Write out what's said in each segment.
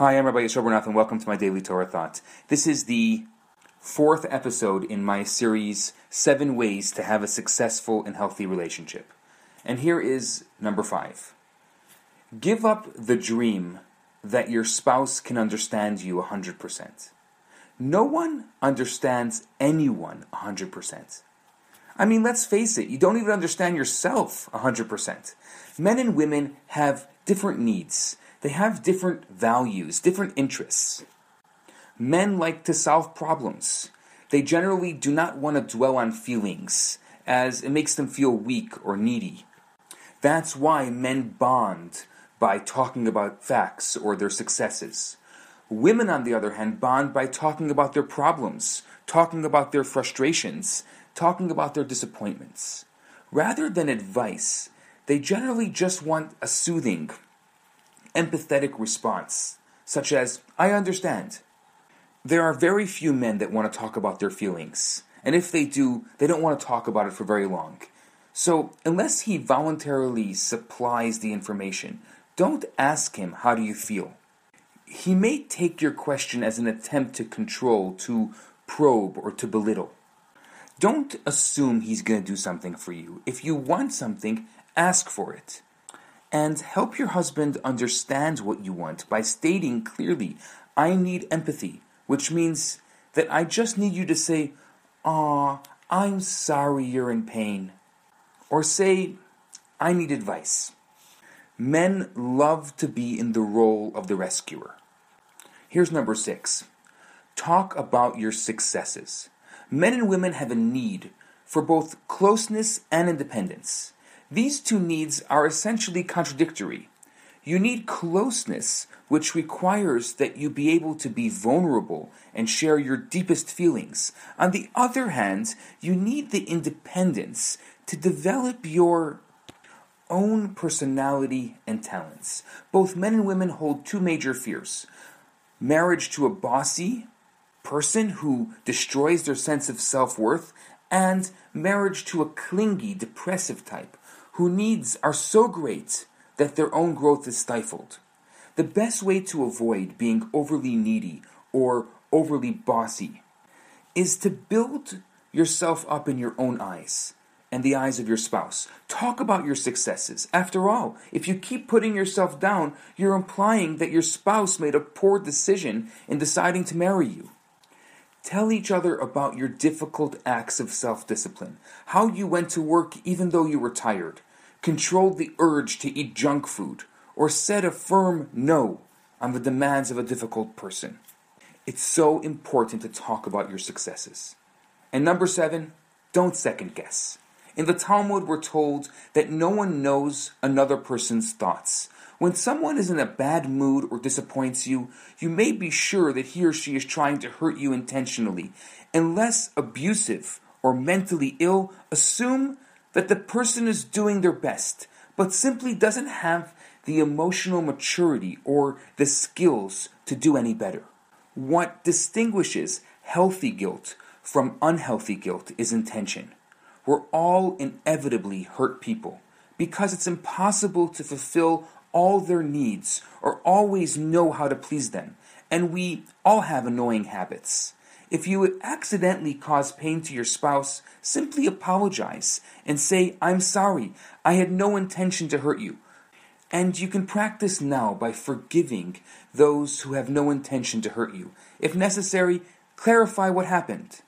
Hi, I'm Rabbi Yisroel Bernath, and welcome to my daily Torah thought. This is the fourth episode in my series, Seven Ways to Have a Successful and Healthy Relationship. And here is number five Give up the dream that your spouse can understand you 100%. No one understands anyone 100%. I mean, let's face it, you don't even understand yourself 100%. Men and women have different needs they have different values, different interests. Men like to solve problems. They generally do not want to dwell on feelings, as it makes them feel weak or needy. That's why men bond by talking about facts or their successes. Women, on the other hand, bond by talking about their problems, talking about their frustrations, talking about their disappointments. Rather than advice, they generally just want a soothing, empathetic response, such as, I understand. There are very few men that want to talk about their feelings, and if they do, they don't want to talk about it for very long. So, unless he voluntarily supplies the information, don't ask him, How do you feel? He may take your question as an attempt to control, to probe, or to belittle. Don't assume he's going to do something for you. If you want something, ask for it and help your husband understand what you want by stating clearly, I need empathy, which means that I just need you to say, Aw, I'm sorry you're in pain. Or say, I need advice. Men love to be in the role of the rescuer. Here's number six talk about your successes. Men and women have a need for both closeness and independence. These two needs are essentially contradictory. You need closeness, which requires that you be able to be vulnerable and share your deepest feelings. On the other hand, you need the independence to develop your own personality and talents. Both men and women hold two major fears marriage to a bossy person who destroys their sense of self worth, and marriage to a clingy, depressive type whose needs are so great that their own growth is stifled. The best way to avoid being overly needy or overly bossy is to build yourself up in your own eyes and the eyes of your spouse. Talk about your successes. After all, if you keep putting yourself down, you're implying that your spouse made a poor decision in deciding to marry you. Tell each other about your difficult acts of self discipline, how you went to work even though you were tired, controlled the urge to eat junk food, or said a firm no on the demands of a difficult person. It's so important to talk about your successes. And number seven, don't second guess. In the Talmud, we're told that no one knows another person's thoughts. When someone is in a bad mood or disappoints you, you may be sure that he or she is trying to hurt you intentionally. Unless abusive or mentally ill, assume that the person is doing their best, but simply doesn't have the emotional maturity or the skills to do any better. What distinguishes healthy guilt from unhealthy guilt is intention. We're all inevitably hurt people because it's impossible to fulfill all their needs or always know how to please them. And we all have annoying habits. If you accidentally cause pain to your spouse, simply apologize and say, I'm sorry, I had no intention to hurt you. And you can practice now by forgiving those who have no intention to hurt you. If necessary, clarify what happened.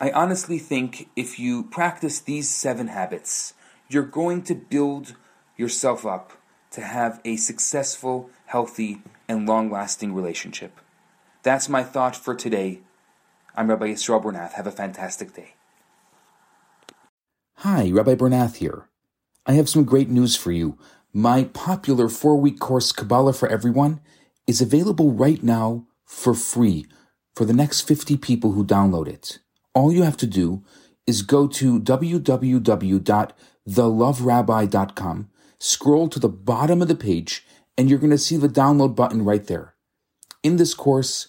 I honestly think if you practice these seven habits, you're going to build yourself up to have a successful, healthy, and long lasting relationship. That's my thought for today. I'm Rabbi Yisroel Bernath. Have a fantastic day. Hi, Rabbi Bernath here. I have some great news for you. My popular four week course, Kabbalah for Everyone, is available right now for free for the next 50 people who download it. All you have to do is go to www.theloverabbi.com scroll to the bottom of the page, and you're going to see the download button right there. In this course,